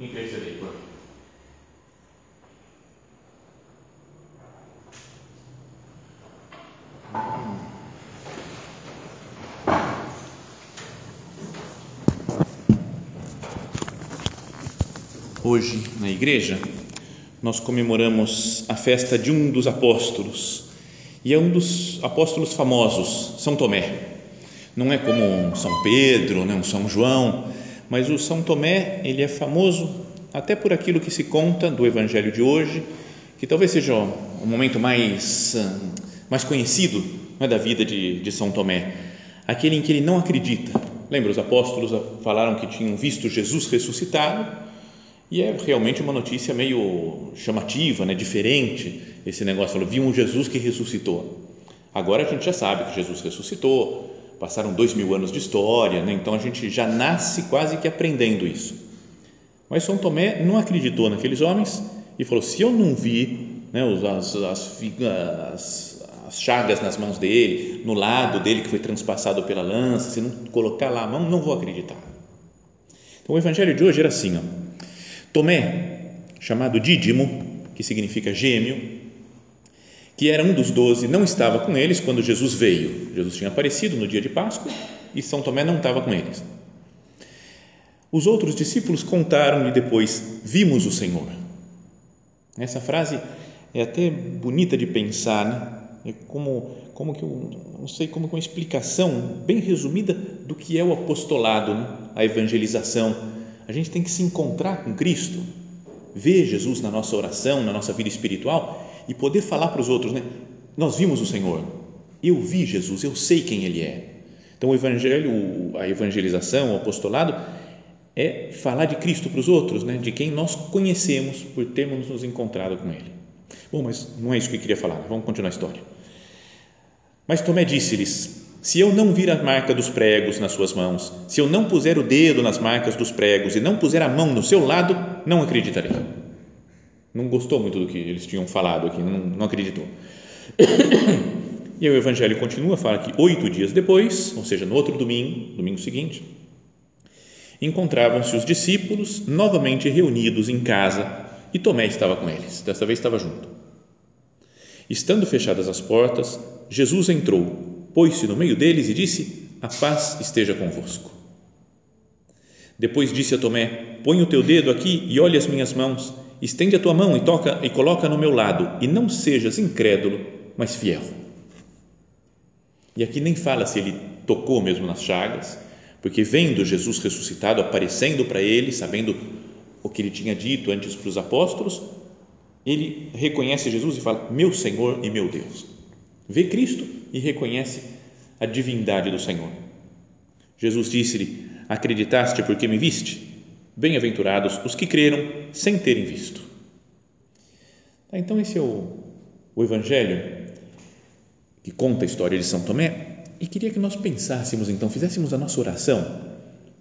mim. Hoje, na igreja, nós comemoramos a festa de um dos apóstolos, e é um dos apóstolos famosos, São Tomé. Não é como São Pedro, né, um São João, mas o São Tomé, ele é famoso até por aquilo que se conta do evangelho de hoje, que talvez seja o momento mais mais conhecido é, da vida de, de São Tomé, aquele em que ele não acredita. Lembra, os apóstolos falaram que tinham visto Jesus ressuscitado e é realmente uma notícia meio chamativa, né? diferente esse negócio. Falou, viu um Jesus que ressuscitou. Agora a gente já sabe que Jesus ressuscitou, passaram dois mil anos de história, né? então a gente já nasce quase que aprendendo isso. Mas São Tomé não acreditou naqueles homens e falou: se eu não vi né, as, as, as, as chagas nas mãos dele, no lado dele que foi transpassado pela lança, se não colocar lá a mão, não vou acreditar. Então o evangelho de hoje era assim: ó, Tomé, chamado Dídimo, que significa gêmeo, que era um dos doze, não estava com eles quando Jesus veio. Jesus tinha aparecido no dia de Páscoa e São Tomé não estava com eles. Os outros discípulos contaram-lhe depois: Vimos o Senhor. Essa frase é até bonita de pensar, né? É como, como que eu não sei como uma explicação bem resumida do que é o apostolado, né? a evangelização. A gente tem que se encontrar com Cristo, ver Jesus na nossa oração, na nossa vida espiritual e poder falar para os outros, né? Nós vimos o Senhor, eu vi Jesus, eu sei quem Ele é. Então o Evangelho, a evangelização, o apostolado é falar de Cristo para os outros, né? De quem nós conhecemos por termos nos encontrado com Ele. Bom, mas não é isso que eu queria falar. Vamos continuar a história. Mas Tomé disse-lhes: Se eu não vir a marca dos pregos nas suas mãos, se eu não puser o dedo nas marcas dos pregos e não puser a mão no seu lado, não acreditarei. Não gostou muito do que eles tinham falado aqui, não, não acreditou. E o Evangelho continua, fala que oito dias depois, ou seja, no outro domingo, domingo seguinte, encontravam-se os discípulos novamente reunidos em casa e Tomé estava com eles, desta vez estava junto. Estando fechadas as portas, Jesus entrou, pôs-se no meio deles e disse: A paz esteja convosco. Depois disse a Tomé: Põe o teu dedo aqui e olhe as minhas mãos. Estende a tua mão e toca e coloca no meu lado, e não sejas incrédulo, mas fiel. E aqui nem fala se ele tocou mesmo nas chagas, porque vendo Jesus ressuscitado aparecendo para ele, sabendo o que ele tinha dito antes para os apóstolos, ele reconhece Jesus e fala: Meu Senhor e meu Deus. Vê Cristo e reconhece a divindade do Senhor. Jesus disse-lhe: Acreditaste porque me viste? Bem-aventurados os que creram sem terem visto. Tá, então, esse é o, o Evangelho que conta a história de São Tomé e queria que nós pensássemos, então, fizéssemos a nossa oração,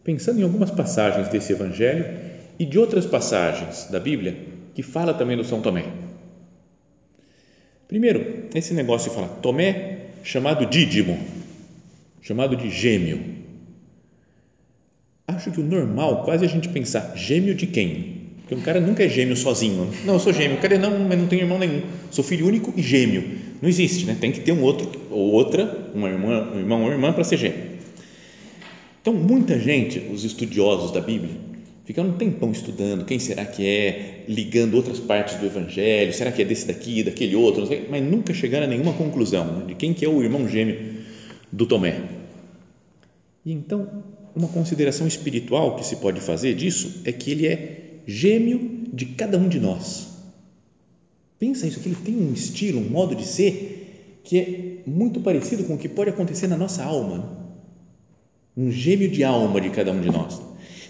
pensando em algumas passagens desse Evangelho e de outras passagens da Bíblia que fala também do São Tomé. Primeiro, esse negócio de falar Tomé, chamado Dídimo, chamado de gêmeo. Acho que o normal, quase a gente pensar, gêmeo de quem? Porque um cara nunca é gêmeo sozinho. Não, eu sou gêmeo. Cadê? Não, mas não tenho irmão nenhum. Sou filho único e gêmeo. Não existe, né? Tem que ter um outro ou outra, uma irmã, um irmão ou irmã para ser gêmeo. Então, muita gente, os estudiosos da Bíblia, ficam um tempão estudando quem será que é, ligando outras partes do Evangelho, será que é desse daqui, daquele outro, sei, mas nunca chegaram a nenhuma conclusão né, de quem que é o irmão gêmeo do Tomé. E então, uma consideração espiritual que se pode fazer disso é que ele é gêmeo de cada um de nós. Pensa isso, que ele tem um estilo, um modo de ser que é muito parecido com o que pode acontecer na nossa alma. Um gêmeo de alma de cada um de nós.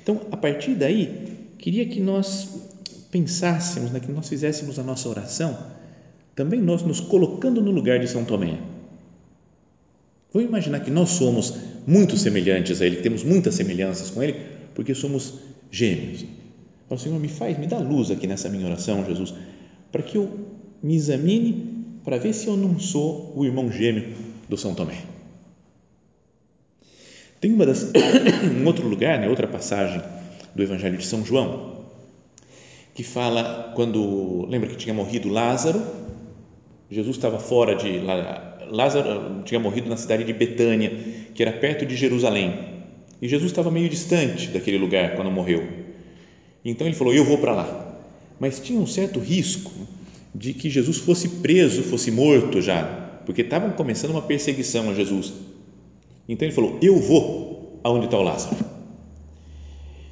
Então, a partir daí, queria que nós pensássemos, né, que nós fizéssemos a nossa oração, também nós nos colocando no lugar de São Tomé. Vamos imaginar que nós somos muito semelhantes a Ele, que temos muitas semelhanças com Ele, porque somos gêmeos. Fala, Senhor, me faz, me dá luz aqui nessa minha oração, Jesus, para que eu me examine para ver se eu não sou o irmão gêmeo do São Tomé. Tem uma das, um outro lugar, né, outra passagem do Evangelho de São João, que fala quando, lembra que tinha morrido Lázaro, Jesus estava fora de, Lázaro tinha morrido na cidade de Betânia, que era perto de Jerusalém, e Jesus estava meio distante daquele lugar quando morreu. Então ele falou: Eu vou para lá. Mas tinha um certo risco de que Jesus fosse preso, fosse morto já, porque estavam começando uma perseguição a Jesus. Então ele falou: Eu vou aonde está o Lázaro.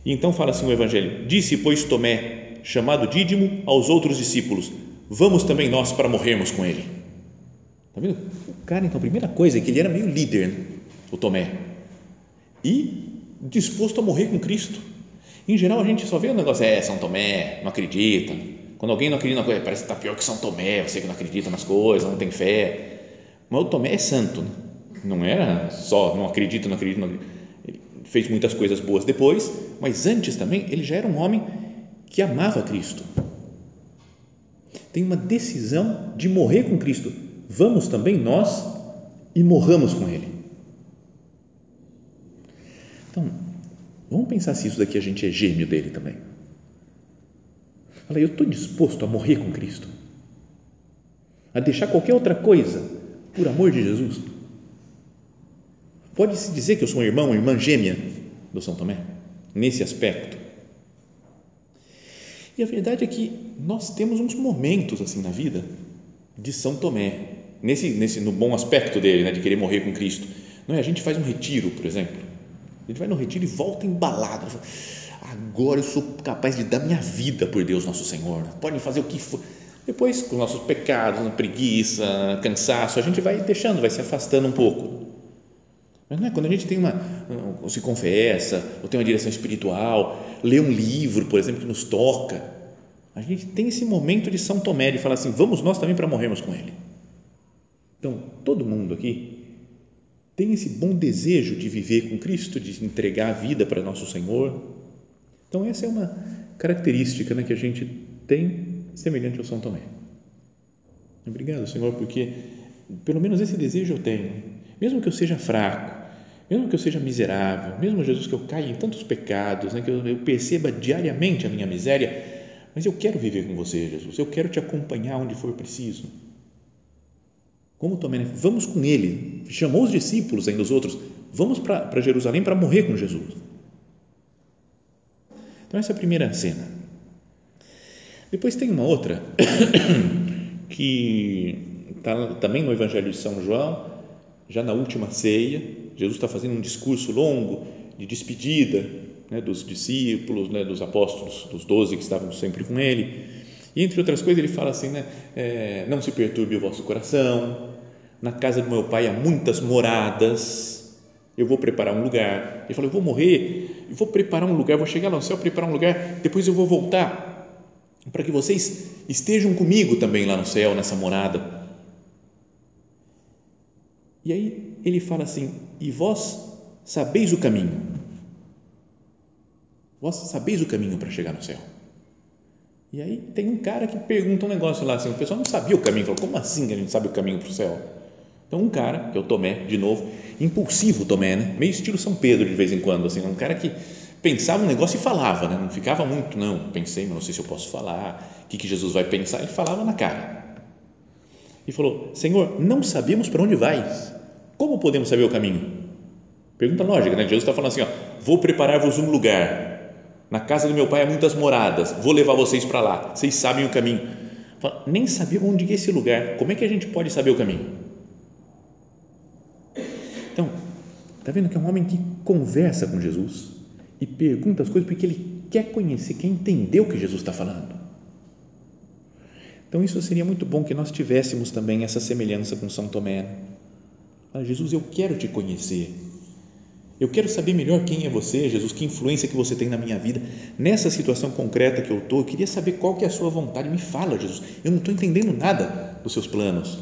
Então fala assim o Evangelho: Disse, pois, Tomé, chamado Dídimo, aos outros discípulos: Vamos também nós para morrermos com ele. Está vendo? O cara, então, a primeira coisa é que ele era meio líder, né? o Tomé, e disposto a morrer com Cristo. Em geral, a gente só vê o negócio, é, São Tomé, não acredita. Quando alguém não acredita na coisa, parece que está pior que São Tomé, você que não acredita nas coisas, não tem fé. Mas o Tomé é santo, né? não era só não acredita, não acredita, não acredita. Ele fez muitas coisas boas depois, mas antes também ele já era um homem que amava Cristo. Tem uma decisão de morrer com Cristo. Vamos também nós e morramos com Ele. Então, vamos pensar se isso daqui a gente é gêmeo dele também. Fala, eu estou disposto a morrer com Cristo, a deixar qualquer outra coisa por amor de Jesus. Pode-se dizer que eu sou um irmão, uma irmã gêmea do São Tomé, nesse aspecto. E a verdade é que nós temos uns momentos assim na vida de São Tomé, nesse, nesse no bom aspecto dele, né, de querer morrer com Cristo. Não é? A gente faz um retiro, por exemplo. A gente vai no retiro e volta embalado. Agora eu sou capaz de dar minha vida por Deus Nosso Senhor. Pode fazer o que for. Depois, com nossos pecados, preguiça, cansaço, a gente vai deixando, vai se afastando um pouco. Mas não é quando a gente tem uma, se confessa, ou tem uma direção espiritual, lê um livro, por exemplo, que nos toca, a gente tem esse momento de São Tomé, de falar assim, vamos nós também para morrermos com ele. Então, todo mundo aqui tem esse bom desejo de viver com Cristo, de entregar a vida para nosso Senhor. Então, essa é uma característica né, que a gente tem semelhante ao São Tomé. Obrigado, Senhor, porque pelo menos esse desejo eu tenho mesmo que eu seja fraco, mesmo que eu seja miserável, mesmo Jesus que eu caia em tantos pecados, né, que eu, eu perceba diariamente a minha miséria, mas eu quero viver com você, Jesus, eu quero te acompanhar onde for preciso. Como Tomé, né? vamos com ele, chamou os discípulos ainda os outros, vamos para Jerusalém para morrer com Jesus. Então, essa é a primeira cena. Depois tem uma outra que está também no Evangelho de São João, já na última ceia, Jesus está fazendo um discurso longo de despedida né, dos discípulos, né, dos apóstolos, dos doze que estavam sempre com ele. E entre outras coisas, ele fala assim: né, é, Não se perturbe o vosso coração, na casa do meu pai há muitas moradas, eu vou preparar um lugar. Ele falou: Eu vou morrer, eu vou preparar um lugar, vou chegar lá no céu, preparar um lugar, depois eu vou voltar para que vocês estejam comigo também lá no céu, nessa morada e aí ele fala assim: E vós sabeis o caminho. Vós sabeis o caminho para chegar no céu. E aí tem um cara que pergunta um negócio lá assim: o pessoal não sabia o caminho. Falou: Como assim que a gente sabe o caminho para o céu? Então, um cara, que é o Tomé, de novo, impulsivo Tomé, né? meio estilo São Pedro de vez em quando, assim, um cara que pensava um negócio e falava, né? não ficava muito, não, pensei, mas não sei se eu posso falar, o que, que Jesus vai pensar, ele falava na cara. E falou: Senhor, não sabemos para onde vais como podemos saber o caminho? Pergunta lógica, né? Jesus está falando assim: ó, vou preparar-vos um lugar. Na casa do meu pai há muitas moradas. Vou levar vocês para lá. Vocês sabem o caminho. Nem sabia onde é esse lugar. Como é que a gente pode saber o caminho? Então, está vendo que é um homem que conversa com Jesus e pergunta as coisas porque ele quer conhecer, quer entender o que Jesus está falando. Então, isso seria muito bom que nós tivéssemos também essa semelhança com São Tomé. Jesus, eu quero te conhecer. Eu quero saber melhor quem é você, Jesus, que influência que você tem na minha vida. Nessa situação concreta que eu estou, eu queria saber qual que é a sua vontade. Me fala, Jesus. Eu não estou entendendo nada dos seus planos.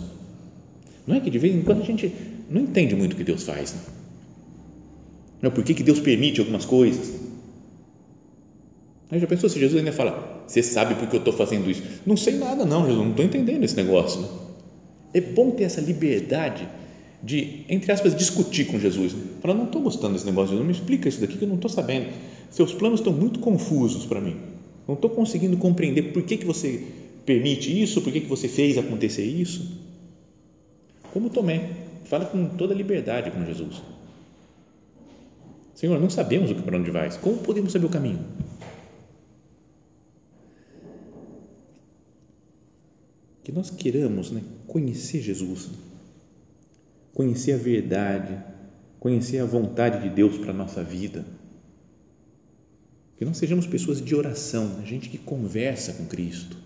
Não é que de vez em quando a gente não entende muito o que Deus faz. Né? Não, por que, que Deus permite algumas coisas? Aí já pensou se Jesus ainda fala, você sabe por que eu estou fazendo isso? Não sei nada não, Jesus, não estou entendendo esse negócio. Né? É bom ter essa liberdade de, entre aspas, discutir com Jesus. Né? Falar, não estou gostando desse negócio, Jesus, me explica isso daqui que eu não estou sabendo. Seus planos estão muito confusos para mim. Não estou conseguindo compreender por que, que você permite isso, por que, que você fez acontecer isso. Como Tomé, fala com toda liberdade com Jesus. Senhor, não sabemos o que para onde vais. Como podemos saber o caminho? Que nós queiramos né, conhecer Jesus conhecer a verdade, conhecer a vontade de Deus para a nossa vida. Que nós sejamos pessoas de oração, né? gente que conversa com Cristo,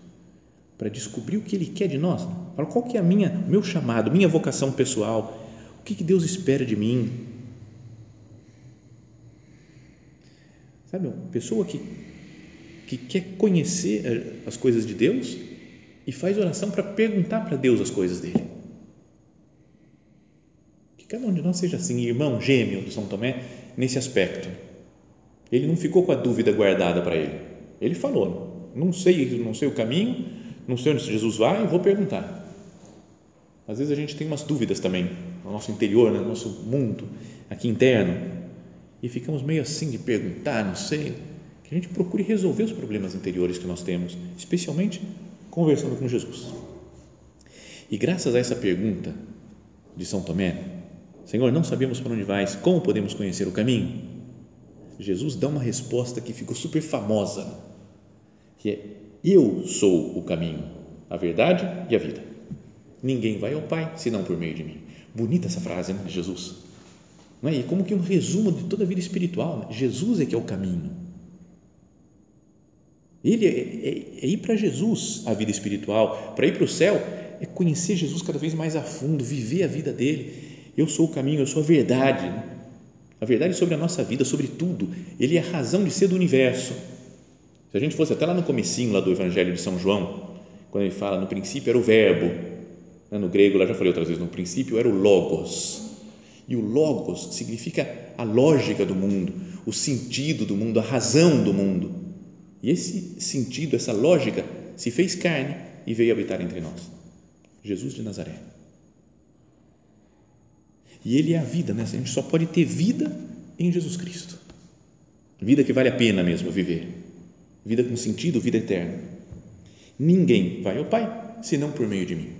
para descobrir o que Ele quer de nós. Fala, qual que é a minha, meu chamado, minha vocação pessoal, o que, que Deus espera de mim. Sabe, uma pessoa que, que quer conhecer eh, as coisas de Deus e faz oração para perguntar para Deus as coisas dele cada um de nós seja assim, irmão gêmeo do São Tomé, nesse aspecto. Ele não ficou com a dúvida guardada para ele. Ele falou: não sei, não sei o caminho, não sei onde Jesus vai, vou perguntar. Às vezes a gente tem umas dúvidas também no nosso interior, no nosso mundo aqui interno, e ficamos meio assim de perguntar, não sei. Que a gente procure resolver os problemas interiores que nós temos, especialmente conversando com Jesus. E graças a essa pergunta de São Tomé, Senhor, não sabemos para onde vais, como podemos conhecer o caminho? Jesus dá uma resposta que ficou super famosa, que é: Eu sou o caminho, a verdade e a vida. Ninguém vai ao Pai senão por meio de mim. Bonita essa frase né, Jesus. Não é? E como que um resumo de toda a vida espiritual. Né? Jesus é que é o caminho. Ele é, é, é ir para Jesus a vida espiritual. Para ir para o céu é conhecer Jesus cada vez mais a fundo, viver a vida dele eu sou o caminho, eu sou a verdade. A verdade sobre a nossa vida, sobre tudo. Ele é a razão de ser do universo. Se a gente fosse até lá no comecinho lá do Evangelho de São João, quando ele fala no princípio era o verbo, né, no grego, lá já falei outras vezes, no princípio era o logos. E o logos significa a lógica do mundo, o sentido do mundo, a razão do mundo. E esse sentido, essa lógica, se fez carne e veio habitar entre nós. Jesus de Nazaré. E Ele é a vida, né? A gente só pode ter vida em Jesus Cristo. Vida que vale a pena mesmo viver. Vida com sentido, vida eterna. Ninguém vai ao Pai senão por meio de mim.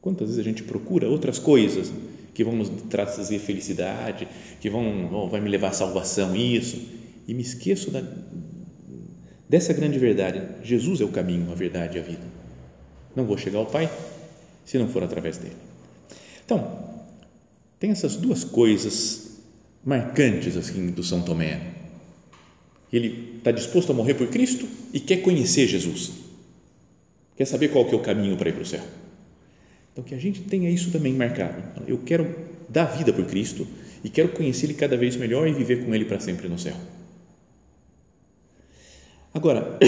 Quantas vezes a gente procura outras coisas que vão nos trazer felicidade, que vão, vão vai me levar à salvação, isso, e me esqueço da, dessa grande verdade. Jesus é o caminho, a verdade e a vida. Não vou chegar ao Pai se não for através dele. Então, tem essas duas coisas marcantes assim do São Tomé. Ele está disposto a morrer por Cristo e quer conhecer Jesus. Quer saber qual que é o caminho para ir para o céu. Então que a gente tenha isso também marcado. Eu quero dar vida por Cristo e quero conhecer Ele cada vez melhor e viver com Ele para sempre no céu. Agora,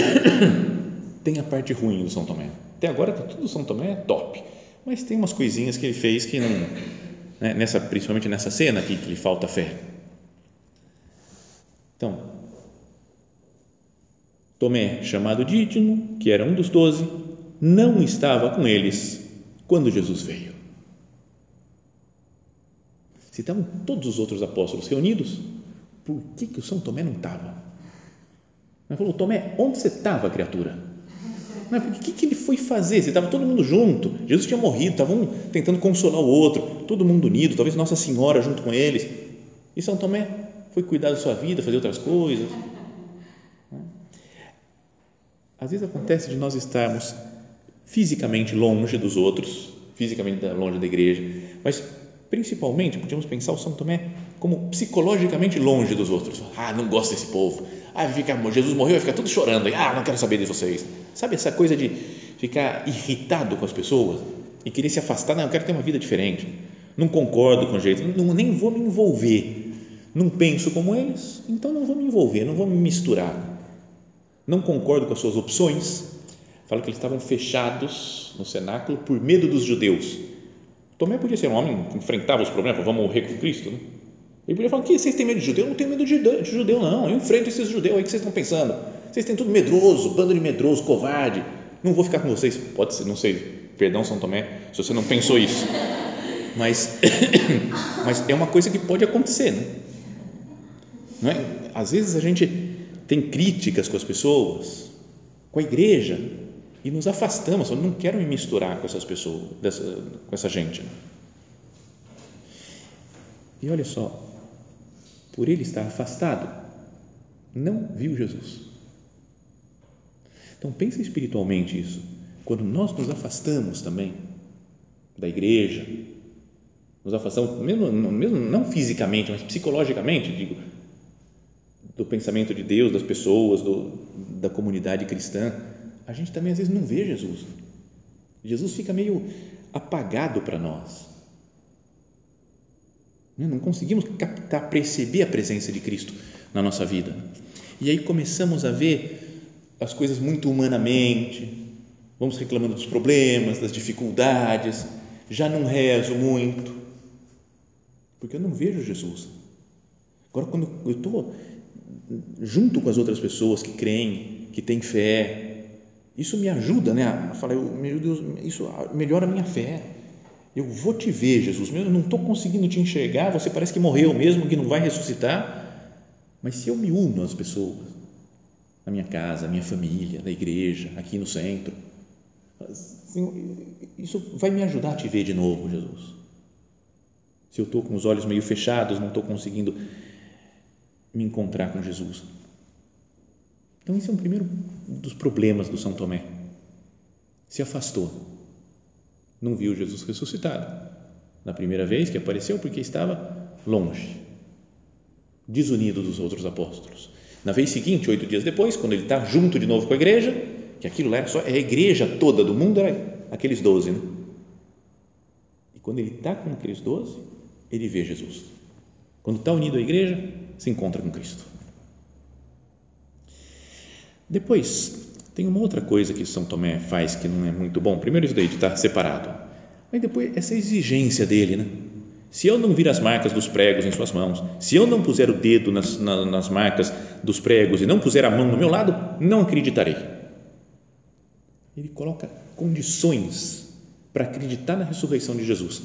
tem a parte ruim do São Tomé. Até agora está tudo São Tomé top, mas tem umas coisinhas que ele fez que não né? nessa, principalmente nessa cena aqui que lhe falta fé. Então, Tomé, chamado Dídimo, que era um dos doze, não estava com eles quando Jesus veio. Se estavam todos os outros apóstolos reunidos, por que, que o São Tomé não estava? Ele falou, Tomé, onde você estava, criatura? O que, que ele foi fazer? Se estava todo mundo junto, Jesus tinha morrido, estava um tentando consolar o outro, todo mundo unido, talvez Nossa Senhora junto com eles. E São Tomé foi cuidar da sua vida, fazer outras coisas. Às vezes acontece de nós estarmos fisicamente longe dos outros, fisicamente longe da igreja, mas principalmente podemos pensar o São Tomé como psicologicamente longe dos outros. Ah, não gosto desse povo. Ah, fica, Jesus morreu, vai ficar tudo chorando. Ah, não quero saber de vocês. Sabe essa coisa de ficar irritado com as pessoas e querer se afastar? Não, eu quero ter uma vida diferente. Não concordo com o jeito, não, nem vou me envolver. não penso como eles, então não vou me envolver, não vou me misturar. Não concordo com as suas opções. Fala que eles estavam fechados no cenáculo por medo dos judeus. Tomé podia ser um homem que enfrentava os problemas, vamos morrer com Cristo, né? Ele podia falar: que vocês têm medo de judeu? Eu não tenho medo de judeu, não. Eu enfrento esses judeus aí que vocês estão pensando. Vocês têm tudo medroso, bando de medroso, covarde. Não vou ficar com vocês. Pode ser, não sei. Perdão, São Tomé, se você não pensou isso. Mas, mas é uma coisa que pode acontecer, né? Não é? Às vezes a gente tem críticas com as pessoas, com a igreja, e nos afastamos. Eu não quero me misturar com essas pessoas, dessa, com essa gente. E olha só, por ele estar afastado, não viu Jesus. Então pensa espiritualmente isso. Quando nós nos afastamos também da igreja, nos afastamos, mesmo, mesmo não fisicamente, mas psicologicamente, digo, do pensamento de Deus, das pessoas, do, da comunidade cristã, a gente também às vezes não vê Jesus. Jesus fica meio apagado para nós. Não conseguimos captar, perceber a presença de Cristo na nossa vida. E aí começamos a ver as coisas muito humanamente, vamos reclamando dos problemas, das dificuldades, já não rezo muito, porque eu não vejo Jesus. Agora, quando eu estou junto com as outras pessoas que creem, que têm fé, isso me ajuda né, a falar, meu Deus, isso melhora a minha fé eu vou te ver, Jesus, eu não estou conseguindo te enxergar, você parece que morreu mesmo, que não vai ressuscitar, mas se eu me uno às pessoas, na minha casa, na minha família, na igreja, aqui no centro, isso vai me ajudar a te ver de novo, Jesus. Se eu estou com os olhos meio fechados, não estou conseguindo me encontrar com Jesus. Então, esse é um primeiro dos problemas do São Tomé. Se afastou não viu Jesus ressuscitado. Na primeira vez que apareceu, porque estava longe, desunido dos outros apóstolos. Na vez seguinte, oito dias depois, quando ele está junto de novo com a igreja, que aquilo lá era só, a igreja toda do mundo, era aqueles doze, né? E quando ele está com aqueles doze, ele vê Jesus. Quando está unido à igreja, se encontra com Cristo. Depois, tem uma outra coisa que São Tomé faz que não é muito bom. Primeiro, isso daí de estar separado. Mas depois, essa exigência dele, né? Se eu não vir as marcas dos pregos em suas mãos, se eu não puser o dedo nas, nas marcas dos pregos e não puser a mão no meu lado, não acreditarei. Ele coloca condições para acreditar na ressurreição de Jesus.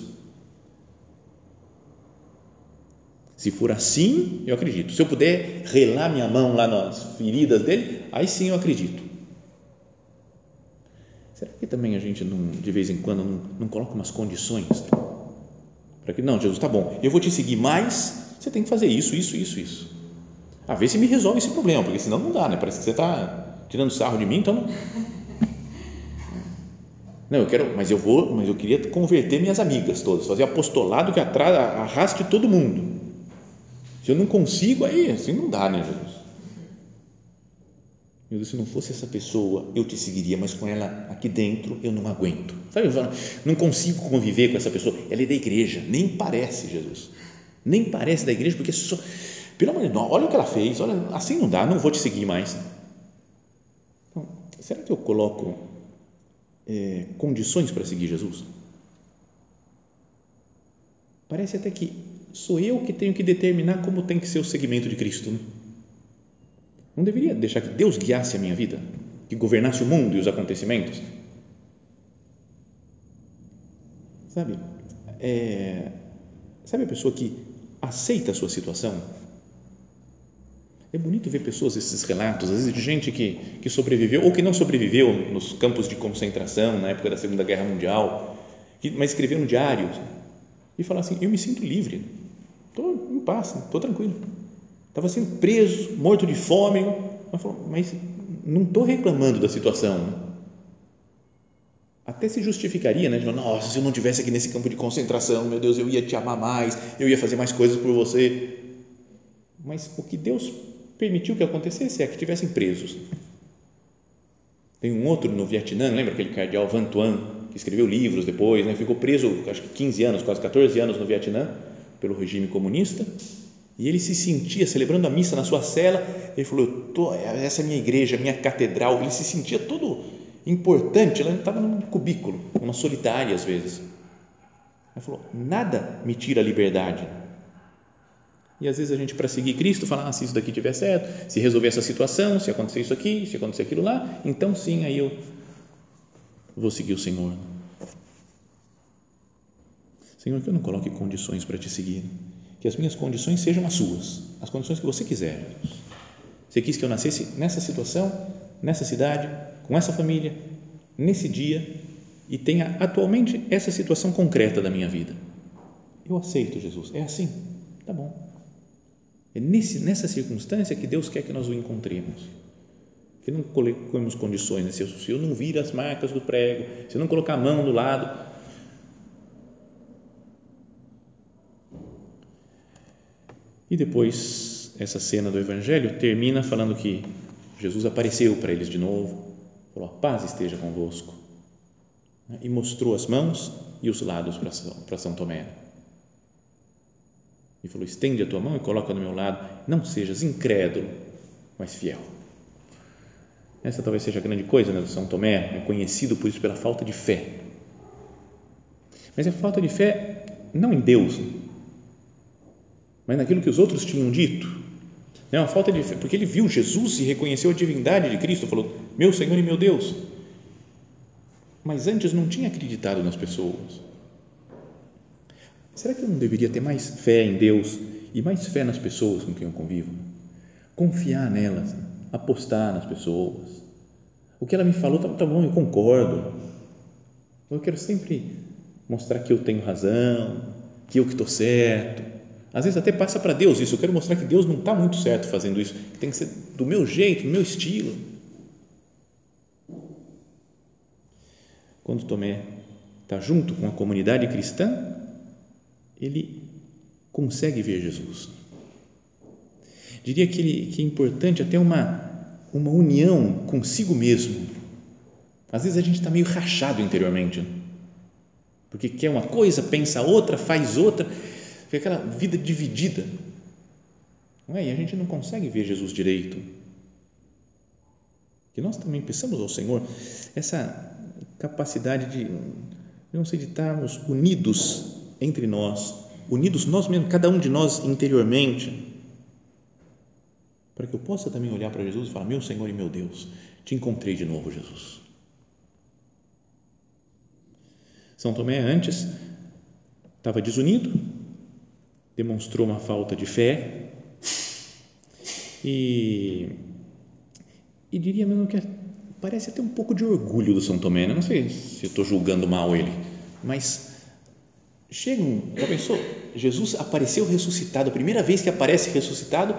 Se for assim, eu acredito. Se eu puder relar minha mão lá nas feridas dele, aí sim eu acredito. Também a gente, não, de vez em quando, não, não coloca umas condições? Para que, não, Jesus, tá bom, eu vou te seguir, mas você tem que fazer isso, isso, isso, isso. A ver se me resolve esse problema, porque senão não dá, né? Parece que você está tirando sarro de mim, então não. Não, eu quero, mas eu vou, mas eu queria converter minhas amigas todas, fazer apostolado que atrás, arraste todo mundo. Se eu não consigo, aí assim não dá, né, Jesus? Eu disse, se não fosse essa pessoa, eu te seguiria, mas com ela aqui dentro eu não aguento. Sabe, eu não consigo conviver com essa pessoa. Ela é da igreja, nem parece Jesus. Nem parece da igreja, porque só, pelo amor de Deus, olha o que ela fez, olha, assim não dá, não vou te seguir mais. Então, será que eu coloco é, condições para seguir Jesus? Parece até que sou eu que tenho que determinar como tem que ser o segmento de Cristo. Né? Não deveria deixar que Deus guiasse a minha vida, que governasse o mundo e os acontecimentos? Sabe? É, sabe a pessoa que aceita a sua situação? É bonito ver pessoas, esses relatos, às vezes de gente que, que sobreviveu ou que não sobreviveu nos campos de concentração na época da Segunda Guerra Mundial, que, mas escreveu no diário e fala assim: Eu me sinto livre, estou em paz, estou tranquilo estava sendo preso, morto de fome. Ela falou, mas não estou reclamando da situação. Até se justificaria, né? De, Nossa, se eu não tivesse aqui nesse campo de concentração, meu Deus, eu ia te amar mais, eu ia fazer mais coisas por você. Mas o que Deus permitiu que acontecesse é que tivessem presos. Tem um outro no Vietnã, lembra aquele cardeal Van Tuan, que escreveu livros depois, né? ficou preso, acho que 15 anos, quase 14 anos no Vietnã, pelo regime comunista E ele se sentia celebrando a missa na sua cela. Ele falou: tô, essa é a minha igreja, minha catedral. Ele se sentia todo importante. Ele estava num cubículo, uma solitária às vezes. Ele falou: nada me tira a liberdade. E às vezes a gente, para seguir Cristo, fala: ah, se isso daqui tiver certo, se resolver essa situação, se acontecer isso aqui, se acontecer aquilo lá, então sim, aí eu vou seguir o Senhor. Senhor, que eu não coloque condições para te seguir que as minhas condições sejam as suas, as condições que você quiser. Você quis que eu nascesse nessa situação, nessa cidade, com essa família, nesse dia e tenha atualmente essa situação concreta da minha vida. Eu aceito, Jesus. É assim? Tá bom. É nesse, nessa circunstância que Deus quer que nós o encontremos. Que não colocamos condições, né? se eu não vir as marcas do prego, se eu não colocar a mão do lado, E depois, essa cena do Evangelho termina falando que Jesus apareceu para eles de novo, falou: A paz esteja convosco. E mostrou as mãos e os lados para São, Tomé. E falou: Estende a tua mão e coloca do meu lado. Não sejas incrédulo, mas fiel. Essa talvez seja a grande coisa né, do São Tomé, é conhecido por isso pela falta de fé. Mas é falta de fé não em Deus, mas naquilo que os outros tinham dito. É uma falta de fé, porque ele viu Jesus e reconheceu a divindade de Cristo, falou: Meu Senhor e meu Deus. Mas antes não tinha acreditado nas pessoas. Será que eu não deveria ter mais fé em Deus e mais fé nas pessoas com quem eu convivo? Confiar nelas, apostar nas pessoas. O que ela me falou, tá, tá bom, eu concordo. Eu quero sempre mostrar que eu tenho razão, que eu que estou certo às vezes até passa para Deus isso. Eu quero mostrar que Deus não está muito certo fazendo isso, tem que ser do meu jeito, do meu estilo. Quando Tomé está junto com a comunidade cristã, ele consegue ver Jesus. Diria que, ele, que é importante até uma, uma união consigo mesmo. Às vezes a gente está meio rachado interiormente, porque quer uma coisa, pensa outra, faz outra, foi aquela vida dividida. Não é? E a gente não consegue ver Jesus direito. Que nós também pensamos ao Senhor essa capacidade de, não sei, de estarmos unidos entre nós, unidos nós mesmos, cada um de nós interiormente, para que eu possa também olhar para Jesus e falar: Meu Senhor e meu Deus, te encontrei de novo, Jesus. São Tomé antes estava desunido, demonstrou uma falta de fé. E, e diria mesmo que parece até um pouco de orgulho do São Tomé, né? não sei se eu estou julgando mal ele, mas chega um, já pensou, Jesus apareceu ressuscitado, a primeira vez que aparece ressuscitado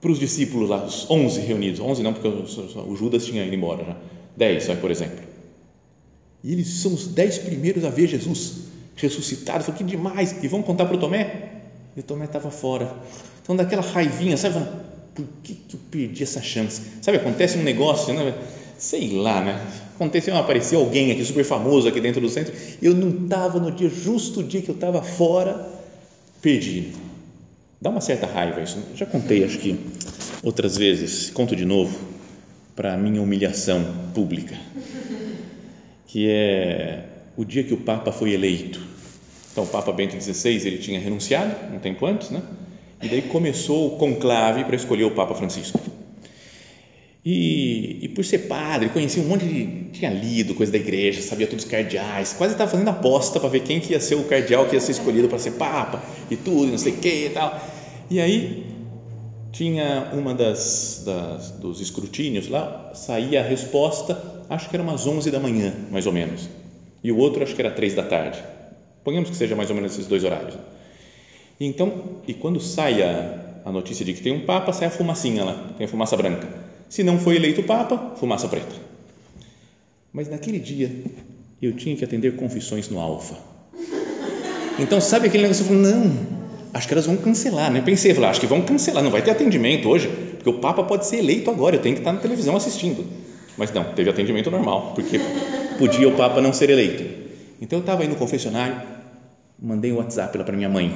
para os discípulos lá, os 11 reunidos, 11 não, porque o Judas tinha ido embora já, 10, por exemplo, e eles são os 10 primeiros a ver Jesus ressuscitado, falou que demais, e vão contar para o Tomé, e o Tomé estava fora. Então, daquela raivinha, sabe? Por que, que eu perdi essa chance? Sabe, acontece um negócio, né? sei lá, né? Aconteceu, apareceu alguém aqui super famoso aqui dentro do centro, eu não estava no dia, justo o dia que eu estava fora, perdi. Dá uma certa raiva isso. Já contei, acho que outras vezes, conto de novo, para a minha humilhação pública, que é o dia que o Papa foi eleito então, o Papa Bento XVI ele tinha renunciado um tempo antes, né? E daí começou o conclave para escolher o Papa Francisco. E, e, por ser padre, conhecia um monte de. tinha lido coisa da igreja, sabia todos os cardeais, quase estava fazendo aposta para ver quem que ia ser o cardeal que ia ser escolhido para ser Papa e tudo, não sei o que e tal. E aí tinha uma das, das, dos escrutínios lá, saía a resposta, acho que era umas 11 da manhã, mais ou menos, e o outro acho que era 3 da tarde. Ponhamos que seja mais ou menos esses dois horários. Então, e quando sai a, a notícia de que tem um Papa, sai a fumacinha lá, tem a fumaça branca. Se não foi eleito Papa, fumaça preta. Mas naquele dia, eu tinha que atender confissões no Alfa. Então, sabe aquele negócio? Eu falei, não, acho que elas vão cancelar, né? Pensei, falei, acho que vão cancelar, não vai ter atendimento hoje, porque o Papa pode ser eleito agora, eu tenho que estar na televisão assistindo. Mas não, teve atendimento normal, porque podia o Papa não ser eleito. Então eu estava aí no confessionário, mandei um WhatsApp lá para minha mãe.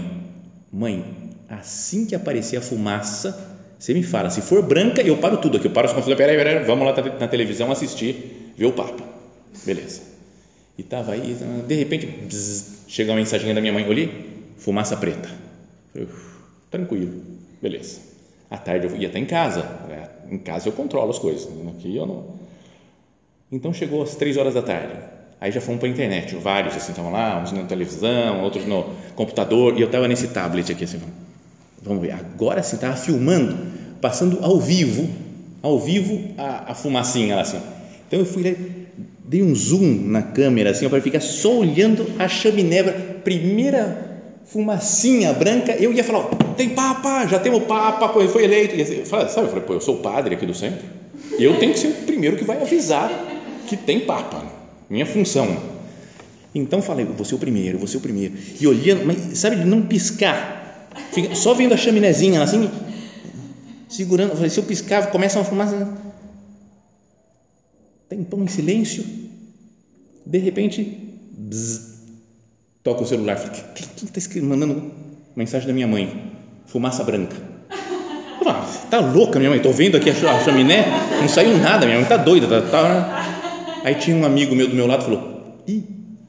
Mãe, assim que aparecer a fumaça, você me fala. Se for branca, eu paro tudo aqui. Eu paro os computadores. Peraí, peraí, vamos lá na televisão assistir, ver o Papa. Beleza. E estava aí, de repente, bzz, chega uma mensagem da minha mãe. Olhei, fumaça preta. Falei, tranquilo, beleza. À tarde eu ia até em casa. É, em casa eu controlo as coisas. Aqui eu não. Então chegou às três horas da tarde. Aí já fomos para a internet, vários assim, estavam lá, uns na televisão, outros no computador, e eu estava nesse tablet aqui assim, vamos ver, agora sim, estava filmando, passando ao vivo, ao vivo a, a fumacinha lá assim. Então eu fui lá, dei um zoom na câmera assim, para ficar só olhando a chaminé, primeira fumacinha branca, eu ia falar, tem papa, já temos papa, foi eleito. E sabe, eu falei, pô, eu sou o padre aqui do centro, eu tenho que ser o primeiro que vai avisar que tem papa, minha função. Então falei, vou ser o primeiro, vou ser o primeiro. E olhando, mas sabe, de não piscar, só vendo a chaminézinha assim, segurando, falei, se eu piscar, começa uma fumaça. Tempão em silêncio, de repente, bzz, toca o celular, falei, quem está mandando mensagem da minha mãe? Fumaça branca. Falei, tá louca minha mãe, estou vendo aqui a chaminé, não saiu nada, minha mãe está doida, tá, tá. Aí tinha um amigo meu do meu lado, falou, ih,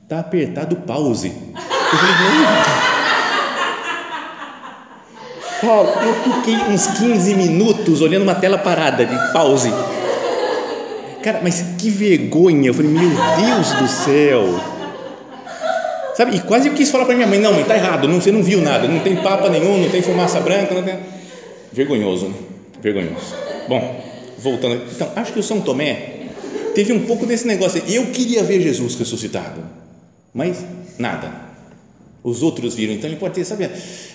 tá apertado o pause. Eu falei, Cara, eu fiquei uns 15 minutos olhando uma tela parada de pause. Cara, mas que vergonha. Eu falei, meu Deus do céu. Sabe? E quase eu quis falar para minha mãe: não, mãe, está errado, não, você não viu nada, não tem papa nenhum, não tem fumaça branca, não tem. Vergonhoso, né? Vergonhoso. Bom, voltando. Então, acho que o São Tomé teve um pouco desse negócio. Eu queria ver Jesus ressuscitado, mas nada. Os outros viram, então ele pode ter, sabe,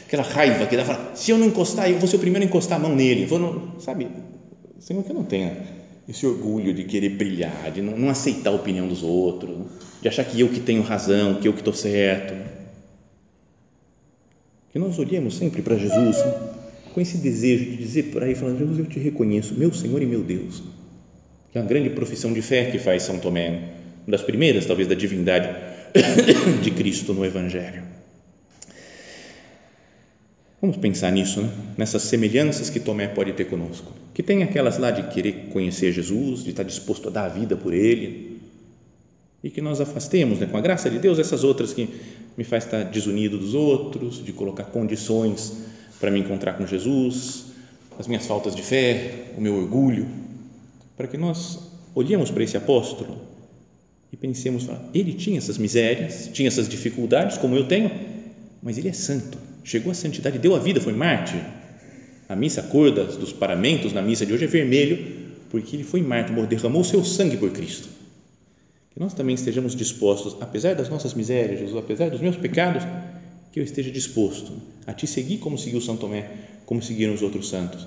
aquela raiva que dá, fala, se eu não encostar, eu vou ser o primeiro a encostar a mão nele. Vou, não, sabe, Senhor, que eu não tenha esse orgulho de querer brilhar, de não, não aceitar a opinião dos outros, de achar que eu que tenho razão, que eu que estou certo. Que nós olhemos sempre para Jesus com esse desejo de dizer para ele, falando, Jesus, eu te reconheço, meu Senhor e meu Deus. Que é uma grande profissão de fé que faz São Tomé, uma das primeiras, talvez, da divindade de Cristo no Evangelho. Vamos pensar nisso, né? nessas semelhanças que Tomé pode ter conosco. Que tem aquelas lá de querer conhecer Jesus, de estar disposto a dar a vida por Ele, e que nós afastemos, né, com a graça de Deus, essas outras que me faz estar desunido dos outros, de colocar condições para me encontrar com Jesus, as minhas faltas de fé, o meu orgulho, para que nós olhemos para esse apóstolo e pensemos, ele tinha essas misérias, tinha essas dificuldades, como eu tenho, mas ele é santo chegou à santidade, deu a vida, foi mártir. A missa, a cor dos paramentos na missa de hoje é vermelho, porque ele foi mártir, derramou o seu sangue por Cristo. Que nós também estejamos dispostos, apesar das nossas misérias, Jesus, apesar dos meus pecados, que eu esteja disposto a te seguir como seguiu São Tomé, como seguiram os outros santos,